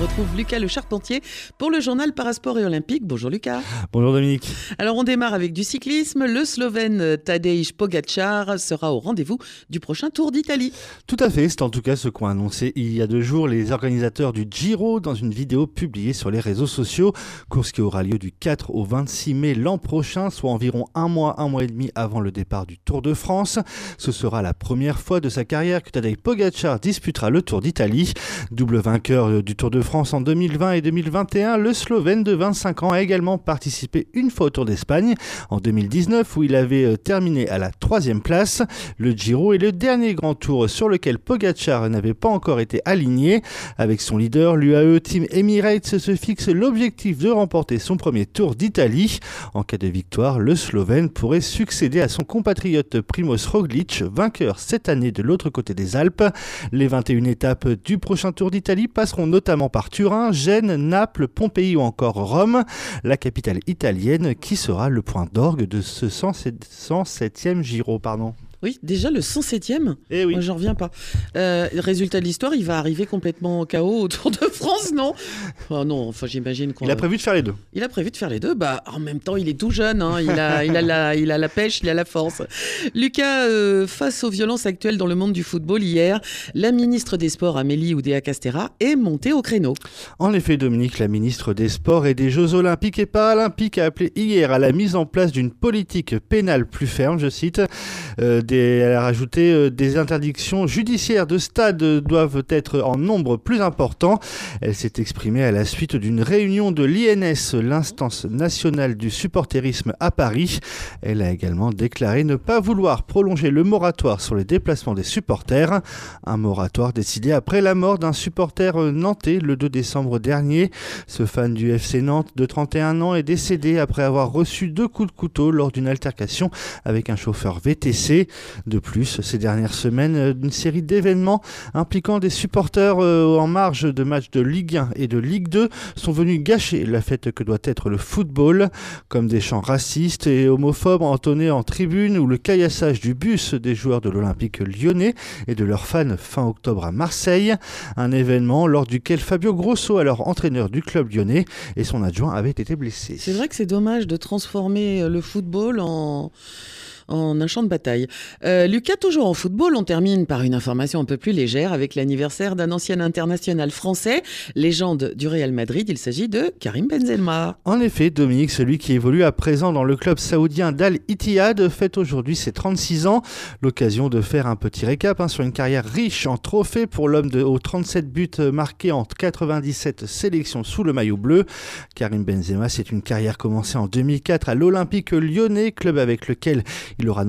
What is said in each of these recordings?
retrouve Lucas Le Charpentier pour le journal Parasport et Olympique. Bonjour Lucas. Bonjour Dominique. Alors on démarre avec du cyclisme. Le Slovène Tadej Pogacar sera au rendez-vous du prochain Tour d'Italie. Tout à fait, c'est en tout cas ce qu'ont annoncé il y a deux jours les organisateurs du Giro dans une vidéo publiée sur les réseaux sociaux. Course qui aura lieu du 4 au 26 mai l'an prochain, soit environ un mois, un mois et demi avant le départ du Tour de France. Ce sera la première fois de sa carrière que Tadej Pogacar disputera le Tour d'Italie. Double vainqueur du Tour de France France en 2020 et 2021, le Slovène de 25 ans a également participé une fois au Tour d'Espagne en 2019 où il avait euh, terminé à la troisième place. Le Giro est le dernier grand tour sur lequel Pogacar n'avait pas encore été aligné. Avec son leader, l'UAE Team Emirates se fixe l'objectif de remporter son premier Tour d'Italie. En cas de victoire, le Slovène pourrait succéder à son compatriote Primoz Roglic, vainqueur cette année de l'autre côté des Alpes. Les 21 étapes du prochain Tour d'Italie passeront notamment par Turin, Gênes, Naples, Pompéi ou encore Rome, la capitale italienne qui sera le point d'orgue de ce 107e Giro. Pardon. Oui, déjà le 107e. Eh oui. Moi, j'en reviens pas. Euh, résultat de l'histoire, il va arriver complètement au chaos autour de France, non? Oh, Non, enfin, j'imagine qu'on. Il a prévu de faire les deux. Il a prévu de faire les deux. Bah, en même temps, il est tout jeune. Hein. Il, a, il, a la, il a la pêche, il a la force. Lucas, euh, face aux violences actuelles dans le monde du football, hier, la ministre des Sports, Amélie Oudéa-Castera, est montée au créneau. En effet, Dominique, la ministre des Sports et des Jeux Olympiques et Paralympiques, a appelé hier à la mise en place d'une politique pénale plus ferme, je cite. Euh, elle a rajouté euh, des interdictions judiciaires de stade doivent être en nombre plus important. Elle s'est exprimée à la suite d'une réunion de l'INS, l'instance nationale du supporterisme à Paris. Elle a également déclaré ne pas vouloir prolonger le moratoire sur les déplacements des supporters. Un moratoire décidé après la mort d'un supporter nantais le 2 décembre dernier. Ce fan du FC Nantes de 31 ans est décédé après avoir reçu deux coups de couteau lors d'une altercation avec un chauffeur VTC. De plus, ces dernières semaines, euh, une série d'événements impliquant des supporters euh, en marge de matchs de Ligue 1 et de Ligue 2 sont venus gâcher la fête que doit être le football, comme des chants racistes et homophobes entonnés en tribune ou le caillassage du bus des joueurs de l'Olympique lyonnais et de leurs fans fin octobre à Marseille, un événement lors duquel Fabio Grosso, alors entraîneur du club lyonnais, et son adjoint avaient été blessés. C'est vrai que c'est dommage de transformer le football en en un champ de bataille. Euh, Lucas, toujours en football, on termine par une information un peu plus légère avec l'anniversaire d'un ancien international français, légende du Real Madrid. Il s'agit de Karim Benzema. En effet, Dominique, celui qui évolue à présent dans le club saoudien d'Al Ittihad, fête aujourd'hui ses 36 ans. L'occasion de faire un petit récap hein, sur une carrière riche en trophées pour l'homme aux 37 buts marqués en 97 sélections sous le maillot bleu. Karim Benzema, c'est une carrière commencée en 2004 à l'Olympique lyonnais, club avec lequel il aura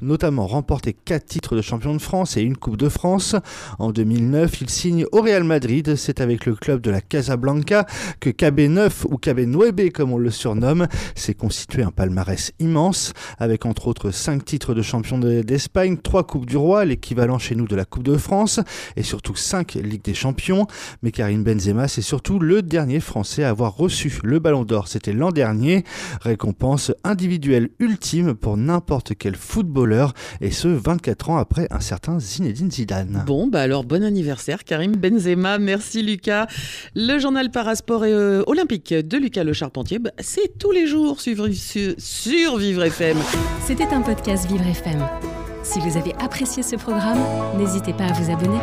notamment remporté 4 titres de champion de France et une Coupe de France. En 2009, il signe au Real Madrid. C'est avec le club de la Casablanca que KB9 ou KB9 comme on le surnomme s'est constitué un palmarès immense avec entre autres 5 titres de champion d'Espagne, 3 Coupes du Roi, l'équivalent chez nous de la Coupe de France et surtout 5 Ligues des Champions. Mais Karim Benzema, c'est surtout le dernier Français à avoir reçu le Ballon d'Or. C'était l'an dernier. Récompense individuelle ultime pour n'importe quel footballeur, et ce 24 ans après un certain Zinedine Zidane. Bon, bah alors bon anniversaire Karim Benzema, merci Lucas. Le journal Parasport et euh, Olympique de Lucas Le Charpentier, bah, c'est tous les jours sur, sur Vivre FM. C'était un podcast Vivre FM. Si vous avez apprécié ce programme, n'hésitez pas à vous abonner.